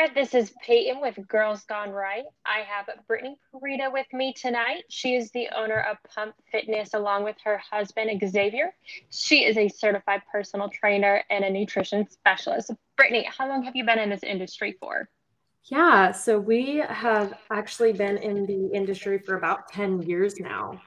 there. This is Peyton with Girls Gone Right. I have Brittney Pereda with me tonight. She is the owner of Pump Fitness along with her husband, Xavier. She is a certified personal trainer and a nutrition specialist. Brittney, how long have you been in this industry for? Yeah, so we have actually been in the industry for about 10 years now.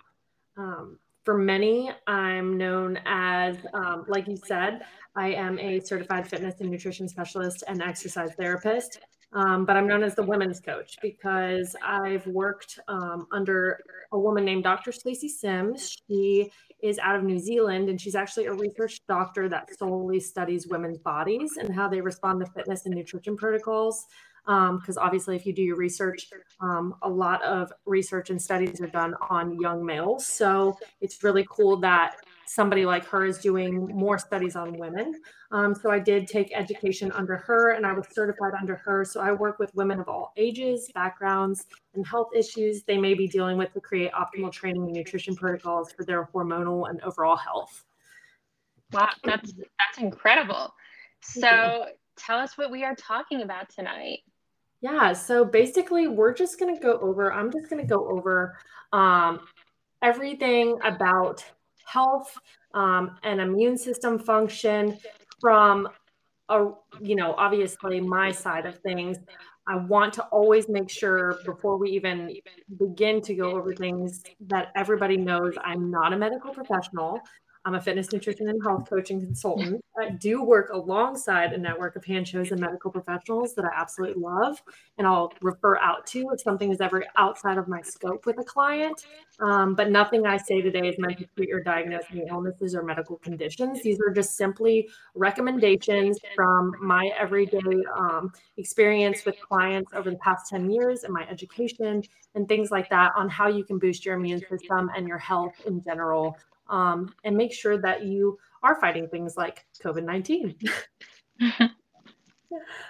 Um, for many, I'm known as, um, like you said, I am a certified fitness and nutrition specialist and exercise therapist. Um, but I'm known as the women's coach because I've worked um, under a woman named Dr. Stacy Sims. She is out of New Zealand and she's actually a research doctor that solely studies women's bodies and how they respond to fitness and nutrition protocols because um, obviously if you do your research um, a lot of research and studies are done on young males. So it's really cool that somebody like her is doing more studies on women. Um, so i did take education under her and i was certified under her. So i work with women of all ages backgrounds and health issues. They may be dealing with to create optimal training and nutrition protocols for their hormonal and overall health. Wow that's that's incredible. So tell us what we are talking about tonight yeah, so basically, we're just going to go over, I'm just going to go over um, everything about health um, and immune system function from a, you know, obviously my side of things. I want to always make sure before we even begin to go over things that everybody knows I'm not a medical professional. I'm a fitness, nutrition, and health coaching consultant. I do work alongside a network of hand chosen medical professionals that I absolutely love, and I'll refer out to if something is ever outside of my scope with a client. Um, but nothing I say today is meant to treat or diagnose any illnesses or medical conditions. These are just simply recommendations from my everyday um, experience with clients over the past 10 years and my education and things like that on how you can boost your immune system and your health in general um, and make sure that you are fighting things like COVID 19.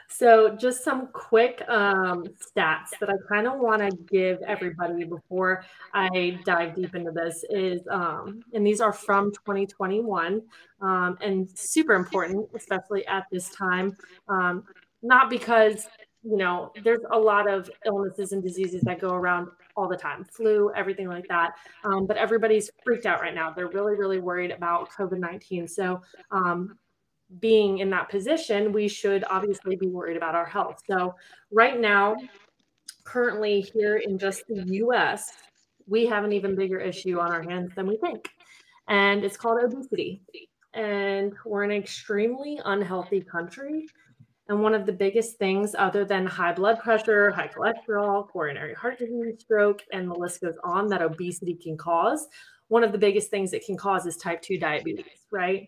so, just some quick um, stats that I kind of want to give everybody before I dive deep into this is, um, and these are from 2021 um, and super important, especially at this time. Um, not because you know, there's a lot of illnesses and diseases that go around all the time flu, everything like that. Um, but everybody's freaked out right now. They're really, really worried about COVID 19. So, um, being in that position, we should obviously be worried about our health. So, right now, currently here in just the US, we have an even bigger issue on our hands than we think. And it's called obesity. And we're an extremely unhealthy country. And one of the biggest things, other than high blood pressure, high cholesterol, coronary heart disease, stroke, and the list goes on that obesity can cause, one of the biggest things it can cause is type 2 diabetes, right?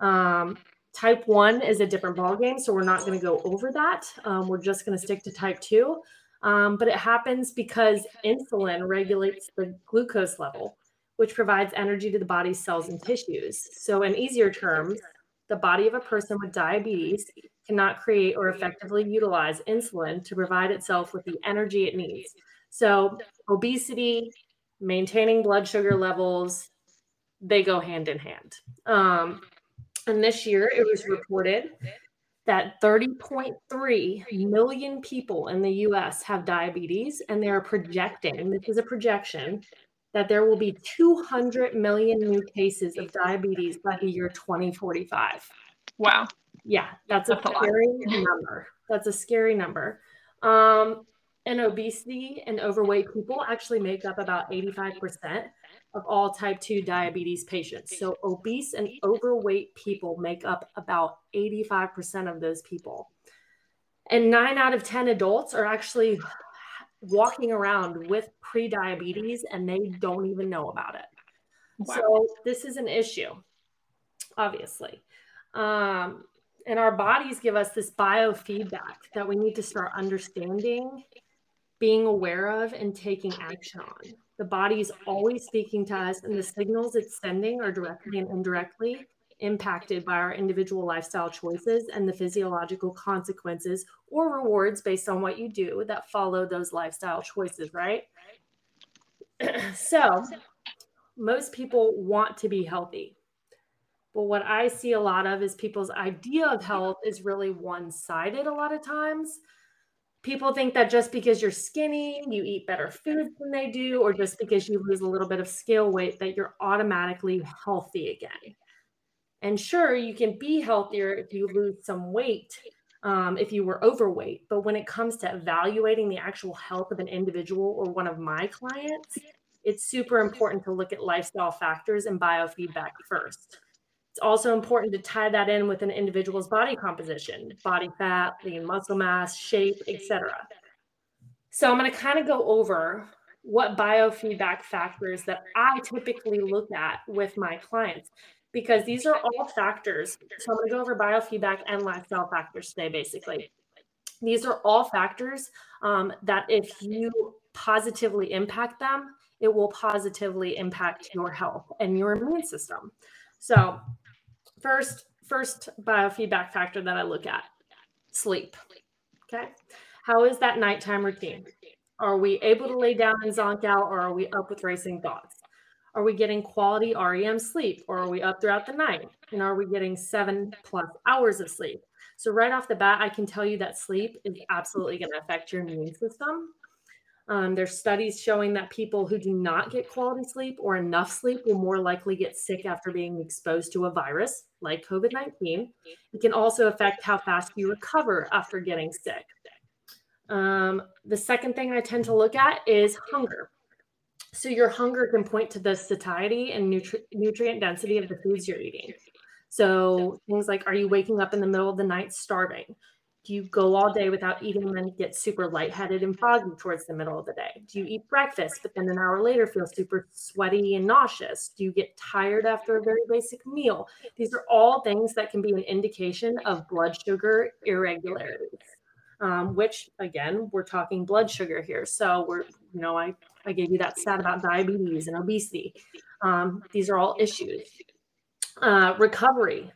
Um, type 1 is a different ballgame, so we're not going to go over that. Um, we're just going to stick to type 2. Um, but it happens because insulin regulates the glucose level, which provides energy to the body's cells and tissues. So, in easier terms, the body of a person with diabetes cannot create or effectively utilize insulin to provide itself with the energy it needs. So, obesity, maintaining blood sugar levels, they go hand in hand. Um, and this year it was reported that 30.3 million people in the US have diabetes, and they are projecting this is a projection that there will be 200 million new cases of diabetes by the year 2045. Wow. Yeah, that's, that's a scary number. That's a scary number. Um, and obesity and overweight people actually make up about 85% of all type 2 diabetes patients. So, obese and overweight people make up about 85% of those people. And nine out of 10 adults are actually walking around with prediabetes and they don't even know about it. Wow. So, this is an issue, obviously. Um, and our bodies give us this biofeedback that we need to start understanding, being aware of, and taking action on. The body is always speaking to us, and the signals it's sending are directly and indirectly impacted by our individual lifestyle choices and the physiological consequences or rewards based on what you do that follow those lifestyle choices, right? so, most people want to be healthy. But what I see a lot of is people's idea of health is really one sided a lot of times. people think that just because you're skinny, you eat better foods than they do, or just because you lose a little bit of scale weight, that you're automatically healthy again. And sure, you can be healthier if you lose some weight, um, if you were overweight. But when it comes to evaluating the actual health of an individual or one of my clients, it's super important to look at lifestyle factors and biofeedback first. It's also important to tie that in with an individual's body composition, body fat, lean muscle mass, shape, etc. So I'm going to kind of go over what biofeedback factors that I typically look at with my clients because these are all factors. So I'm going to go over biofeedback and lifestyle factors today, basically. These are all factors um, that if you positively impact them, it will positively impact your health and your immune system. So first, first biofeedback factor that I look at, sleep. Okay. How is that nighttime routine? Are we able to lay down and zonk out or are we up with racing thoughts? Are we getting quality REM sleep or are we up throughout the night? And are we getting seven plus hours of sleep? So, right off the bat, I can tell you that sleep is absolutely going to affect your immune system. Um, there's studies showing that people who do not get quality sleep or enough sleep will more likely get sick after being exposed to a virus like COVID 19. It can also affect how fast you recover after getting sick. Um, the second thing I tend to look at is hunger. So your hunger can point to the satiety and nutri- nutrient density of the foods you're eating. So things like, are you waking up in the middle of the night starving? Do you go all day without eating and then get super lightheaded and foggy towards the middle of the day? Do you eat breakfast, but then an hour later feel super sweaty and nauseous? Do you get tired after a very basic meal? These are all things that can be an indication of blood sugar irregularities. Um, which again, we're talking blood sugar here. So we're, you know, I I gave you that stat about diabetes and obesity. Um, these are all issues. Uh, recovery.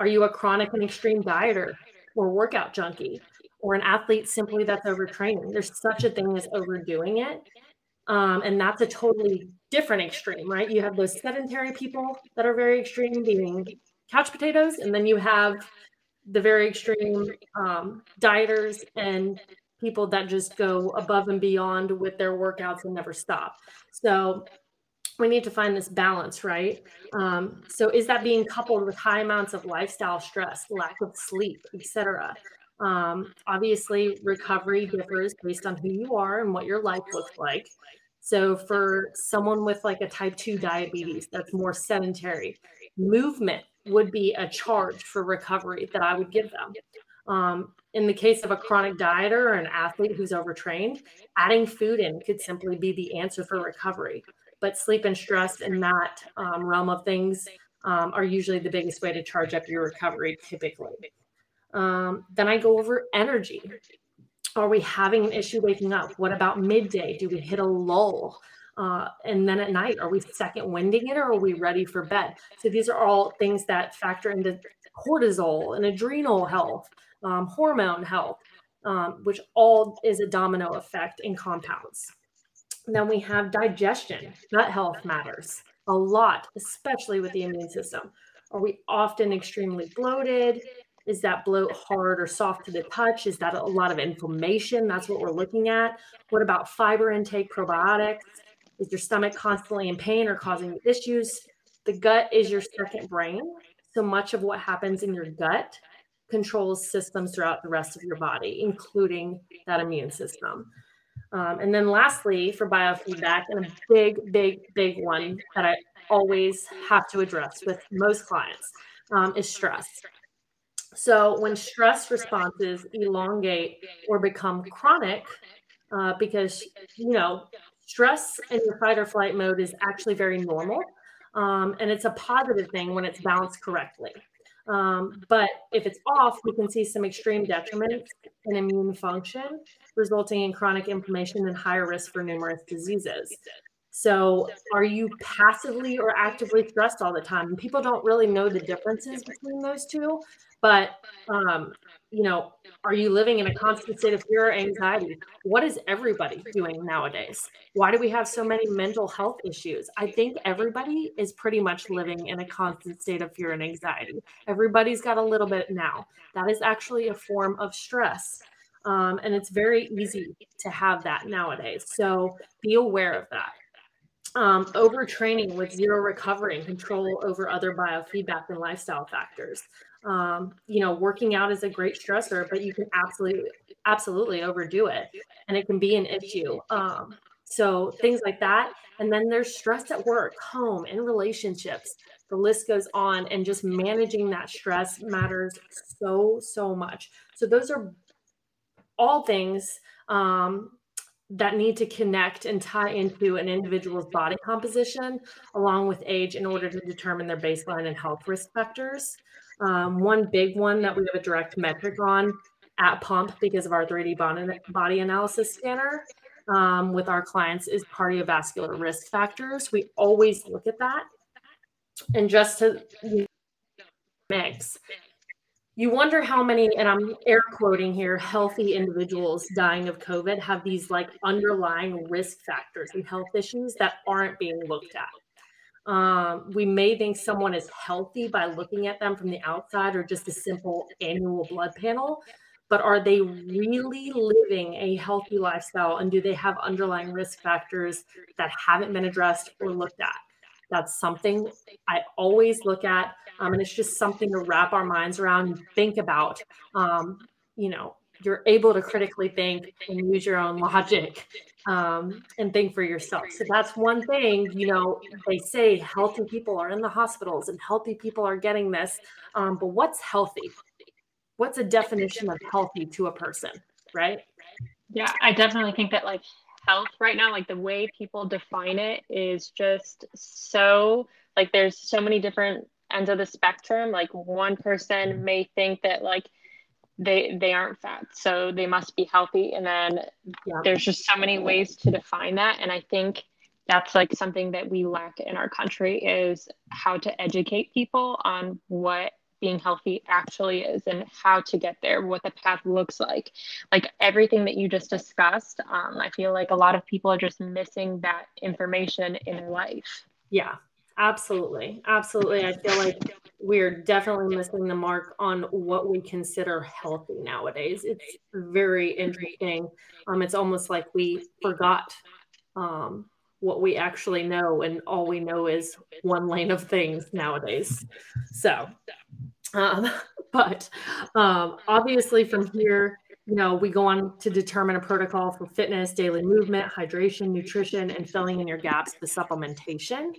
Are you a chronic and extreme dieter or workout junkie or an athlete simply that's overtraining? There's such a thing as overdoing it. Um, and that's a totally different extreme, right? You have those sedentary people that are very extreme, being couch potatoes, and then you have the very extreme um, dieters and people that just go above and beyond with their workouts and never stop. So we need to find this balance, right? Um, so is that being coupled with high amounts of lifestyle stress, lack of sleep, etc.? Um, obviously, recovery differs based on who you are and what your life looks like. So for someone with like a type 2 diabetes that's more sedentary, movement would be a charge for recovery that I would give them. Um, in the case of a chronic dieter or an athlete who's overtrained, adding food in could simply be the answer for recovery. But sleep and stress in that um, realm of things um, are usually the biggest way to charge up your recovery, typically. Um, then I go over energy. Are we having an issue waking up? What about midday? Do we hit a lull? Uh, and then at night, are we second winding it or are we ready for bed? So these are all things that factor into cortisol and adrenal health um, hormone health, um, which all is a domino effect in compounds. Then we have digestion, gut health matters a lot, especially with the immune system. Are we often extremely bloated? Is that bloat hard or soft to the touch? Is that a lot of inflammation? That's what we're looking at. What about fiber intake, probiotics? Is your stomach constantly in pain or causing issues? The gut is your second brain. So much of what happens in your gut controls systems throughout the rest of your body, including that immune system. Um, and then lastly, for biofeedback, and a big, big, big one that I always have to address with most clients um, is stress. So when stress responses elongate or become chronic, uh, because you know stress in your fight or flight mode is actually very normal, um, and it's a positive thing when it's balanced correctly. Um, but if it's off, we can see some extreme detriment in immune function, resulting in chronic inflammation and higher risk for numerous diseases. So, are you passively or actively stressed all the time? People don't really know the differences between those two. But, um, you know, are you living in a constant state of fear or anxiety? What is everybody doing nowadays? Why do we have so many mental health issues? I think everybody is pretty much living in a constant state of fear and anxiety. Everybody's got a little bit now. That is actually a form of stress. Um, and it's very easy to have that nowadays. So be aware of that. Um, overtraining with zero recovery and control over other biofeedback and lifestyle factors. Um, you know, working out is a great stressor, but you can absolutely, absolutely overdo it, and it can be an issue. Um, so things like that, and then there's stress at work, home, and relationships. The list goes on, and just managing that stress matters so so much. So those are all things um, that need to connect and tie into an individual's body composition along with age in order to determine their baseline and health risk factors. Um, one big one that we have a direct metric on at Pump because of our 3D body analysis scanner um, with our clients is cardiovascular risk factors. We always look at that. And just to mix, you wonder how many, and I'm air quoting here, healthy individuals dying of COVID have these like underlying risk factors and health issues that aren't being looked at. Um, we may think someone is healthy by looking at them from the outside or just a simple annual blood panel, but are they really living a healthy lifestyle and do they have underlying risk factors that haven't been addressed or looked at? That's something I always look at. Um, and it's just something to wrap our minds around and think about. Um, you know, you're able to critically think and use your own logic um, and think for yourself. So that's one thing, you know, they say healthy people are in the hospitals and healthy people are getting this. Um, but what's healthy? What's a definition of healthy to a person, right? Yeah, I definitely think that like health right now, like the way people define it is just so like there's so many different ends of the spectrum like one person mm-hmm. may think that like they they aren't fat so they must be healthy and then yeah. there's just so many ways to define that and i think that's like something that we lack in our country is how to educate people on what being healthy actually is and how to get there what the path looks like like everything that you just discussed um, i feel like a lot of people are just missing that information in life yeah Absolutely. Absolutely. I feel like we're definitely missing the mark on what we consider healthy nowadays. It's very interesting. Um, it's almost like we forgot um, what we actually know, and all we know is one lane of things nowadays. So, um, but um, obviously, from here, you know, we go on to determine a protocol for fitness, daily movement, hydration, nutrition, and filling in your gaps, the supplementation.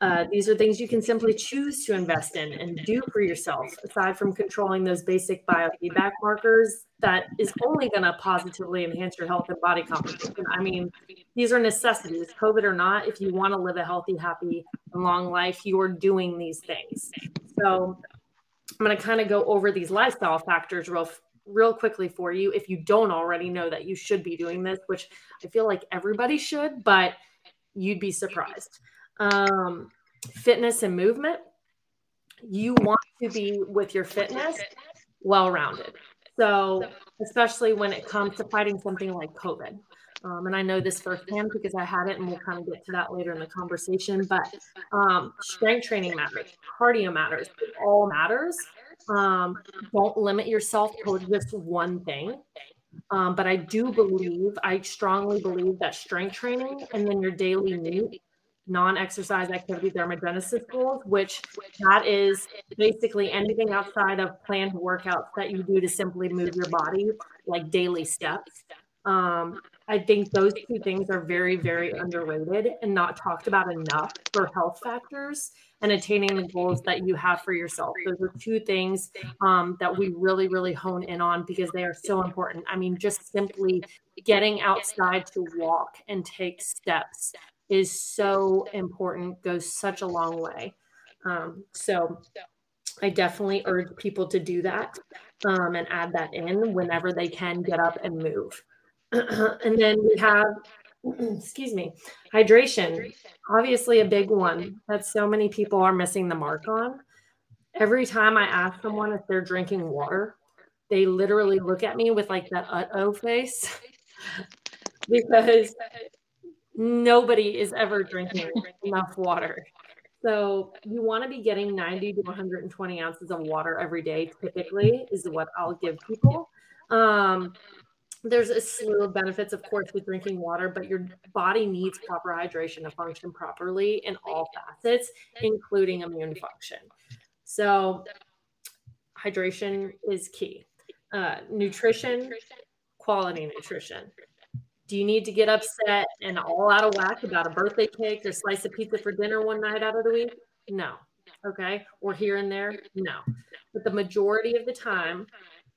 Uh, these are things you can simply choose to invest in and do for yourself, aside from controlling those basic biofeedback markers that is only going to positively enhance your health and body composition. I mean, these are necessities, COVID or not. If you want to live a healthy, happy, and long life, you are doing these things. So I'm going to kind of go over these lifestyle factors real real quickly for you if you don't already know that you should be doing this, which I feel like everybody should, but you'd be surprised um, fitness and movement, you want to be with your fitness well rounded. So, especially when it comes to fighting something like COVID. Um, and I know this firsthand because I had it, and we'll kind of get to that later in the conversation. But um, strength training matters, cardio matters, it all matters. Um, don't limit yourself to just one thing. Um, but I do believe, I strongly believe that strength training and then your daily NEAT non-exercise activity thermogenesis goals, which that is basically anything outside of planned workouts that you do to simply move your body, like daily steps. Um, I think those two things are very, very underrated and not talked about enough for health factors and attaining the goals that you have for yourself. Those are two things um, that we really, really hone in on because they are so important. I mean, just simply getting outside to walk and take steps is so important, goes such a long way. Um, so I definitely urge people to do that um, and add that in whenever they can get up and move. and then we have, excuse me, hydration. Obviously, a big one that so many people are missing the mark on. Every time I ask someone if they're drinking water, they literally look at me with like that uh oh face because nobody is ever drinking enough water. So you want to be getting 90 to 120 ounces of water every day, typically, is what I'll give people. Um, there's a slew of benefits, of course, with drinking water, but your body needs proper hydration to function properly in all facets, including immune function. So, hydration is key. Uh, nutrition, quality nutrition. Do you need to get upset and all out of whack about a birthday cake or slice of pizza for dinner one night out of the week? No. Okay. Or here and there? No. But the majority of the time,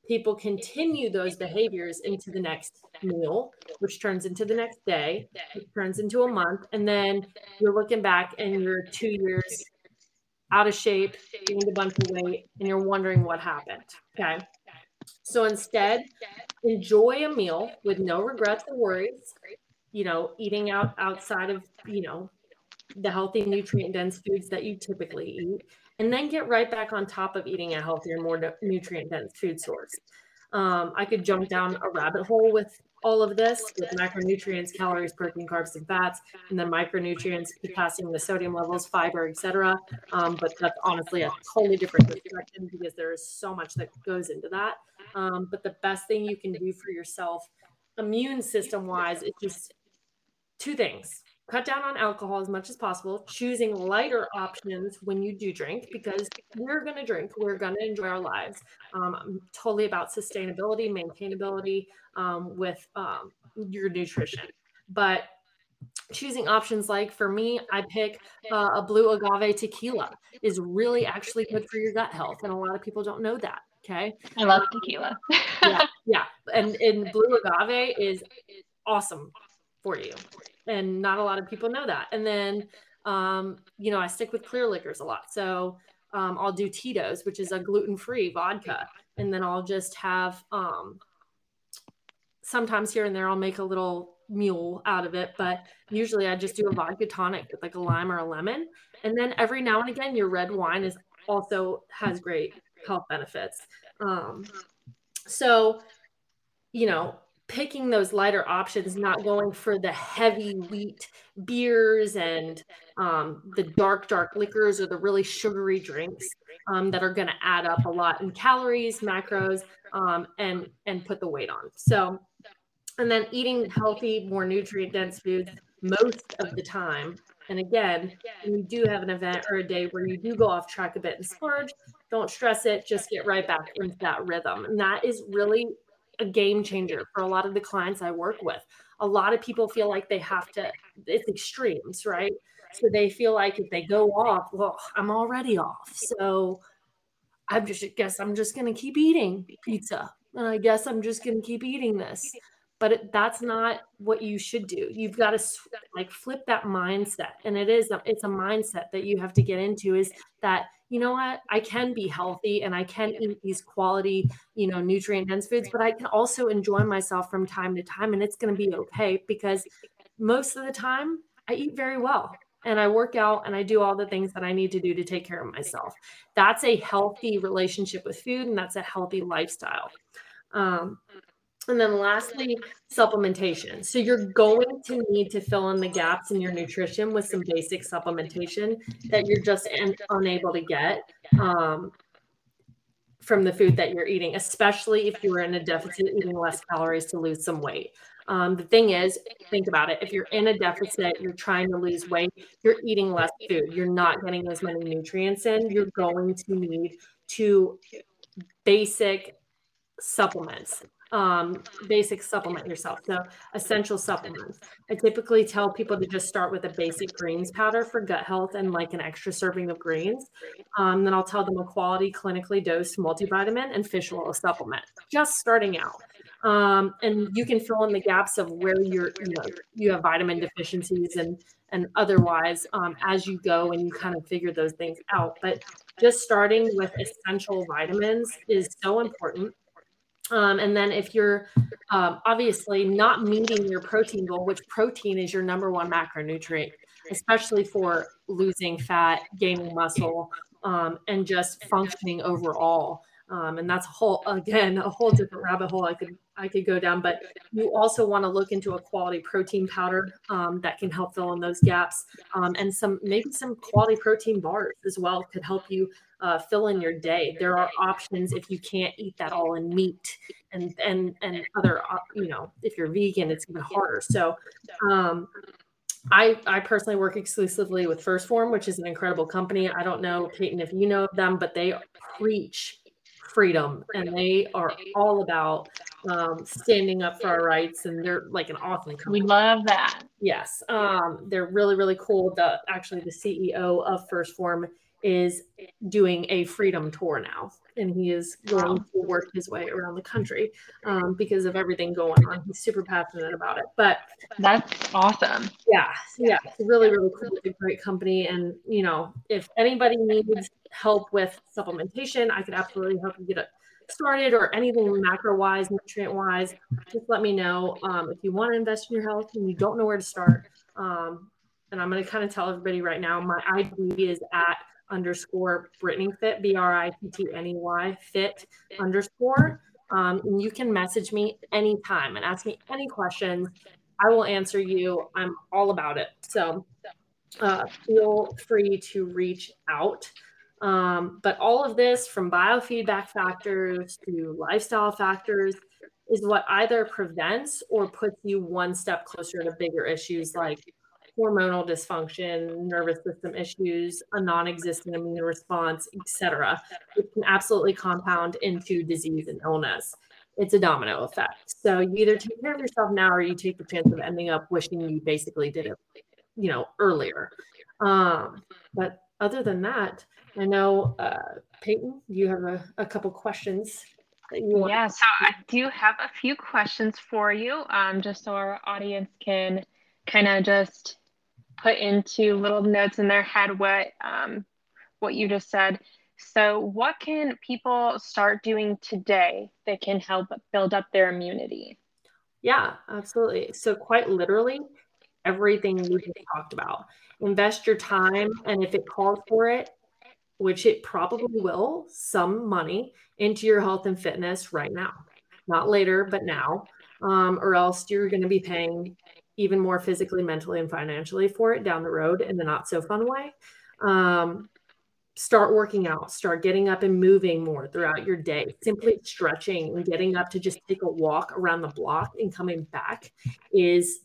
people continue those behaviors into the next meal, which turns into the next day, which turns into a month. And then you're looking back and you're two years out of shape, gained a bunch of weight, and you're wondering what happened. Okay. So instead, enjoy a meal with no regrets or worries. You know, eating out outside of, you know, the healthy nutrient dense foods that you typically eat and then get right back on top of eating a healthier, more nutrient dense food source. Um, I could jump down a rabbit hole with all of this with macronutrients, calories, protein, carbs, and fats, and then micronutrients, potassium, the sodium levels, fiber, etc. Um, but that's honestly a totally different discussion because there is so much that goes into that. Um, but the best thing you can do for yourself, immune system wise, is just two things cut down on alcohol as much as possible, choosing lighter options when you do drink because we're going to drink, we're going to enjoy our lives. Um, I'm totally about sustainability, maintainability um, with um, your nutrition. But choosing options like for me, I pick uh, a blue agave tequila is really actually good for your gut health. And a lot of people don't know that. Okay. I love tequila. yeah. Yeah. And, and blue agave is awesome for you and not a lot of people know that. And then, um, you know, I stick with clear liquors a lot. So um, I'll do Tito's, which is a gluten free vodka, and then I'll just have um, sometimes here and there I'll make a little mule out of it, but usually I just do a vodka tonic with like a lime or a lemon. And then every now and again, your red wine is also has great health benefits. Um, so, you know, picking those lighter options, not going for the heavy wheat beers and um, the dark, dark liquors or the really sugary drinks um, that are going to add up a lot in calories, macros, um, and and put the weight on. So, and then eating healthy, more nutrient dense foods most of the time. And again, when you do have an event or a day where you do go off track a bit and splurge, don't stress it. Just get right back into that rhythm. And that is really a game changer for a lot of the clients I work with. A lot of people feel like they have to, it's extremes, right? So they feel like if they go off, well, I'm already off. So I just guess I'm just going to keep eating pizza. And I guess I'm just going to keep eating this. But it, that's not what you should do. You've got to like flip that mindset. And it is, a, it's a mindset that you have to get into is that you know what? I can be healthy and i can eat these quality you know nutrient dense foods but i can also enjoy myself from time to time and it's going to be okay because most of the time i eat very well and i work out and i do all the things that i need to do to take care of myself. That's a healthy relationship with food and that's a healthy lifestyle. Um, and then lastly, supplementation. So you're going to need to fill in the gaps in your nutrition with some basic supplementation that you're just un- unable to get um, from the food that you're eating, especially if you're in a deficit, eating less calories to lose some weight. Um, the thing is, think about it. If you're in a deficit, you're trying to lose weight, you're eating less food, you're not getting as many nutrients in, you're going to need to basic supplements um, basic supplement yourself. So essential supplements. I typically tell people to just start with a basic greens powder for gut health and like an extra serving of greens. Um, then I'll tell them a quality clinically dosed multivitamin and fish oil supplement, just starting out. Um, and you can fill in the gaps of where you're, you know, you have vitamin deficiencies and and otherwise um, as you go and you kind of figure those things out. But just starting with essential vitamins is so important um, and then if you're um, obviously not meeting your protein goal, which protein is your number one macronutrient, especially for losing fat, gaining muscle, um, and just functioning overall. Um, and that's a whole again a whole different rabbit hole I could I could go down. But you also want to look into a quality protein powder um, that can help fill in those gaps, um, and some maybe some quality protein bars as well could help you uh, fill in your day. There are options if you can't eat that all in meat and and and other you know if you're vegan it's even harder. So um, I, I personally work exclusively with 1st Phorm, which is an incredible company. I don't know, Peyton, if you know them, but they preach freedom and they are all about um, standing up for our rights and they're like an awesome company. We love that. Yes. Um, they're really, really cool. The actually the CEO of 1st Phorm is doing a freedom tour now and he is going to work his way around the country um, because of everything going on. He's super passionate about it but that's awesome. Yeah yeah it's really really cool. It's a great company and you know if anybody needs help with supplementation i could absolutely help you get it started or anything macro wise nutrient wise just let me know. Um, if you want to invest in your health and you don't know where to start um, and i'm going to kind of tell everybody right now my id is at underscore Brittney Fit, B R I T T N E Y Fit underscore. Um, and you can message me anytime and ask me any questions. I will answer you. I'm all about it. So uh, feel free to reach out. Um, but all of this from biofeedback factors to lifestyle factors is what either prevents or puts you one step closer to bigger issues like hormonal dysfunction, nervous system issues, a non-existent immune response, etc. It can absolutely compound into disease and illness. It's a domino effect. So you either take care of yourself now or you take the chance of ending up wishing you basically did it, you know, earlier. Um, but other than that, I know uh, Peyton, you have a, a couple questions yeah, so I do have a few questions for you, um, just so our audience can kind of just put into little notes in their head what um, what you just said. So, what can people start doing today that can help build up their immunity? Yeah, absolutely. So, quite literally, everything we just talked about. Invest your time, and if it calls for it, which it probably will, some money into your health and fitness right now, not later, but now, um, or else you're going to be paying even more physically, mentally, and financially for it down the road in the not so fun way. Um, start working out, start getting up and moving more throughout your day. Simply stretching and getting up to just take a walk around the block and coming back is,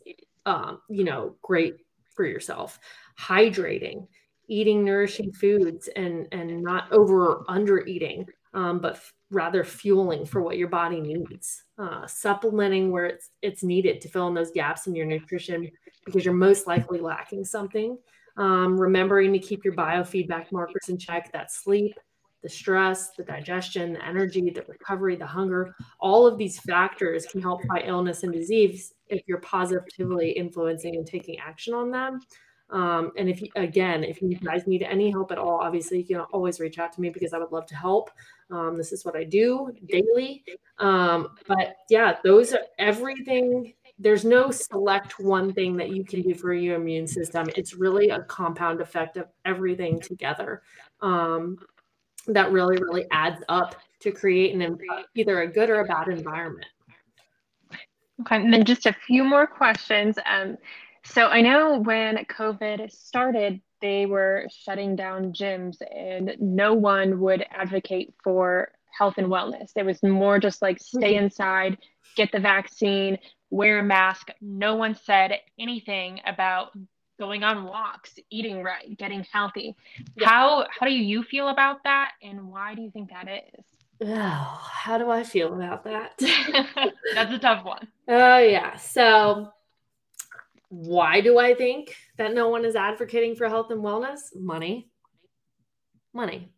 um, you know, great for yourself. Hydrating, eating nourishing foods, and and not over under eating, um, but rather fueling for what your body needs, uh, supplementing where it's it's needed to fill in those gaps in your nutrition because you're most likely lacking something. Um, remembering to keep your biofeedback markers in check. That sleep, the stress, the digestion, the energy, the recovery, the hunger. All of these factors can help fight illness and disease if you're positively influencing and taking action on them. Um, and if you, again, if you guys need any help at all, obviously you can always reach out to me because I would love to help. Um, this is what I do daily. Um, but yeah, those are everything. There's no select one thing that you can do for your immune system. It's really a compound effect of everything together um, that really, really adds up to create an either a good or a bad environment. Okay, and then just a few more questions. Um, so I know when COVID started, they were shutting down gyms and no one would advocate for health and wellness. It was more just like stay mm-hmm. inside, get the vaccine, wear a mask. No one said anything about going on walks, eating right, getting healthy. Yeah. How how do you feel about that and why do you think that is? Oh, how do I feel about that? That's a tough one. Oh yeah. So why do I think that no one is advocating for health and wellness? Money. Money.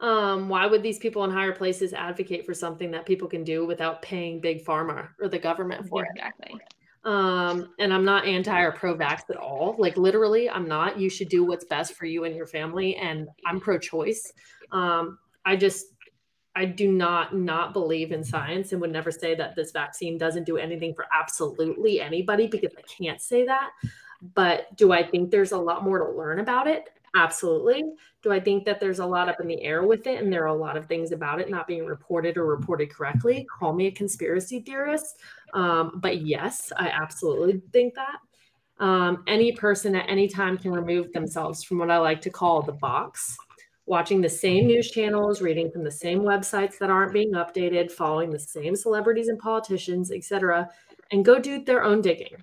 Um, why would these people in higher places advocate for something that people can do without paying big pharma or the government for exactly. it? Exactly. Um, and I'm not anti or pro vax at all. Like literally, I'm not. You should do what's best for you and your family. And I'm pro choice. Um, I just I do not not believe in science and would never say that this vaccine doesn't do anything for absolutely anybody because I can't say that. But do I think there's a lot more to learn about it? Absolutely. Do I think that there's a lot up in the air with it and there are a lot of things about it not being reported or reported correctly? Call me a conspiracy theorist. Um, but yes, I absolutely think that. Um, any person at any time can remove themselves from what I like to call the box watching the same news channels, reading from the same websites that aren't being updated, following the same celebrities and politicians, etc., and go do their own digging.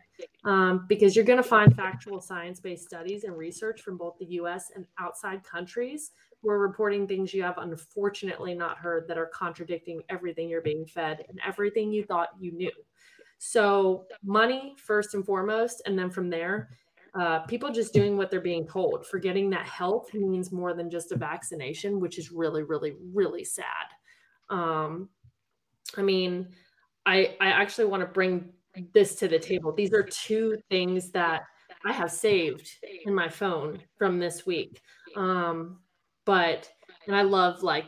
Um, because you're going to find factual science based studies and research from both the US and outside countries who are reporting things you have unfortunately not heard that are contradicting everything you're being fed and everything you thought you knew. So, money first and foremost, and then from there, uh, people just doing what they're being told, forgetting that health means more than just a vaccination, which is really, really, really sad. Um, I mean, I I actually want to bring this to the table. These are two things that I have saved in my phone from this week. Um, but and I love like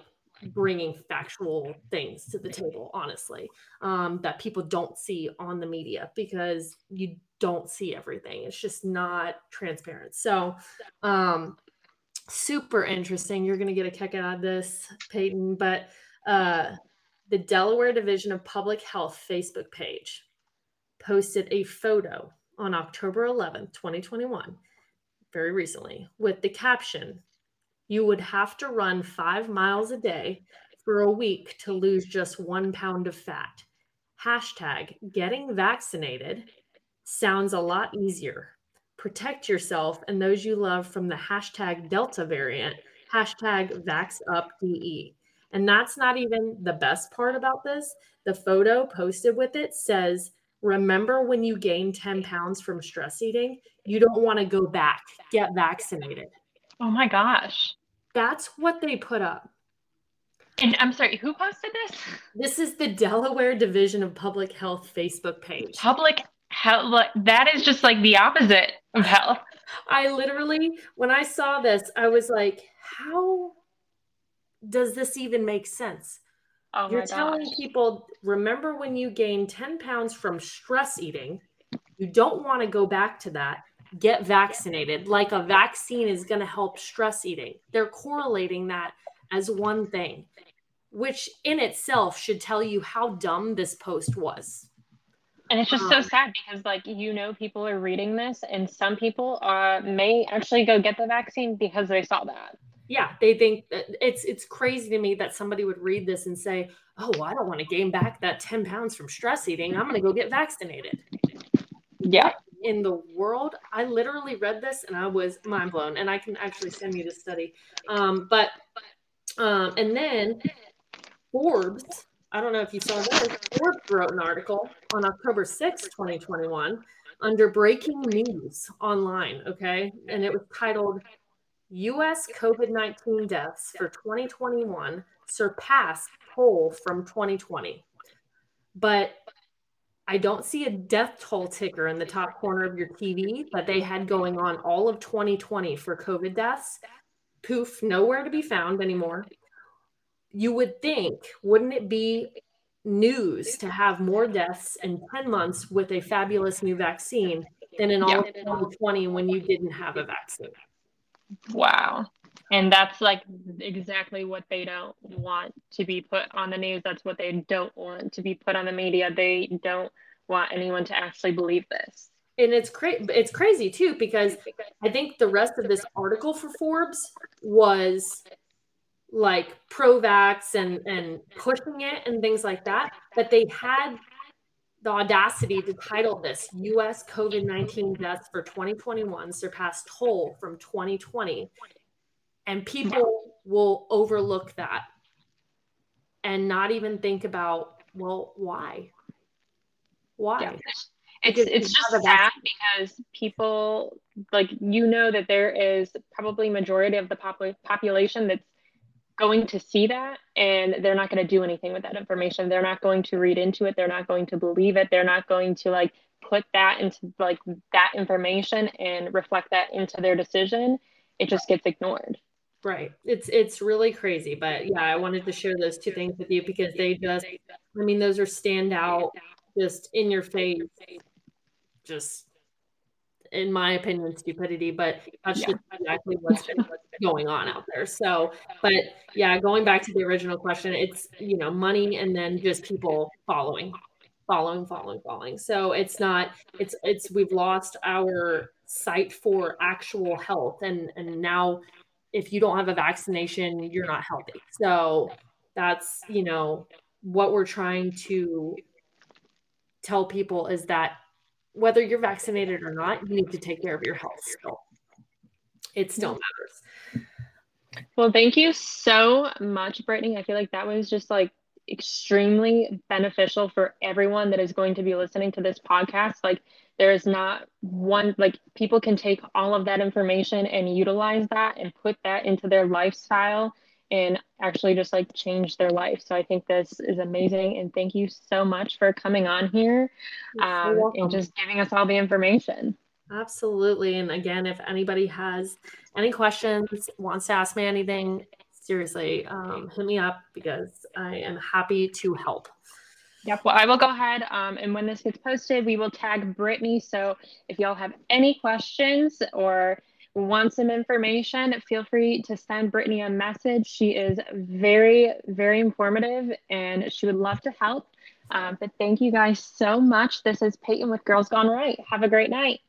bringing factual things to the table honestly um, that people don't see on the media because you don't see everything. It's just not transparent. So, um, super interesting. You're going to get a kick out of this, Peyton. But uh, the Delaware Division of Public Health Facebook page posted a photo on October 11th, 2021, very recently, with the caption You would have to run five miles a day for a week to lose just one pound of fat. Hashtag getting vaccinated sounds a lot easier. Protect yourself and those you love from the hashtag Delta variant, hashtag VaxUpDE. And that's not even the best part about this. The photo posted with it says, Remember when you gained 10 pounds from stress eating? You don't want to go back. Get vaccinated. Oh my gosh. That's what they put up. And I'm sorry, who posted this? This is the Delaware Division of Public Health Facebook page. Public health like that is just like the opposite of health. I literally when I saw this, I was like, how does this even make sense? Oh You're telling people, remember when you gained 10 pounds from stress eating, you don't want to go back to that. Get vaccinated. Like a vaccine is going to help stress eating. They're correlating that as one thing, which in itself should tell you how dumb this post was. And it's just so um, sad because, like, you know, people are reading this, and some people uh, may actually go get the vaccine because they saw that. Yeah, they think it's it's crazy to me that somebody would read this and say, "Oh, well, I don't want to gain back that ten pounds from stress eating. I'm going to go get vaccinated." Yeah. In the world, I literally read this and I was mind blown. And I can actually send you the study. Um, but um, and then Forbes I don't know if you saw this. Forbes wrote an article on October 6, 2021, under breaking news online. Okay. And it was titled US COVID 19 deaths for 2021 surpassed toll from 2020. But I don't see a death toll ticker in the top corner of your TV that they had going on all of 2020 for COVID deaths. Poof, nowhere to be found anymore you would think, wouldn't it be news to have more deaths in 10 months with a fabulous new vaccine than in all yeah. of 2020 when you didn't have a vaccine? Wow. And that's like exactly what they don't want to be put on the news. That's what they don't want to be put on the media. They don't want anyone to actually believe this. And it's crazy. It's crazy too because I think the rest of this article for Forbes was like pro-vax and and pushing it and things like that that they had the audacity to title this US COVID-19 deaths for 2021 surpassed toll from 2020 and people will overlook that and not even think about well why? Why? Yeah. it's it's just sad because people like you know that there is probably majority of the pop- population that's going to see that and they're not going to do anything with that information. They're not going to read into it. They're not going to believe it. They're not going to like put that into like that information and reflect that into their decision. It just gets ignored. Right. It's it's really crazy, but yeah, I wanted to share those two things with you because they just I mean those are standout just in your face just in my opinion, stupidity, but that's yeah. just exactly what's going on out there. So, but yeah, going back to the original question, it's, you know, money and then just people following, following, following, following. So it's not, it's, it's, we've lost our sight for actual health. And, and now if you don't have a vaccination, you're not healthy. So that's, you know, what we're trying to tell people is that whether you're vaccinated or not, you need to take care of your health still. It still mm-hmm. matters. Well, thank you so much, Brittney. I feel like that was just like extremely beneficial for everyone that is going to be listening to this podcast. Like, there is not one, like, people can take all of that information and utilize that and put that into their lifestyle and actually just like change their life. So I think this is amazing. And thank you so much for coming on here um, and just giving us all the information. Absolutely. And again, if anybody has any questions, wants to ask me anything, seriously, um, hit me up because I am happy to help. Yep. Well, I will go ahead. Um, and when this gets posted, we will tag Brittney. So if y'all have any questions or want some information, feel free to send Brittney a message. She is very, very informative and she would love to help. Um, but thank you guys so much. This is Peyton with Girls Gone Right. Have a great night.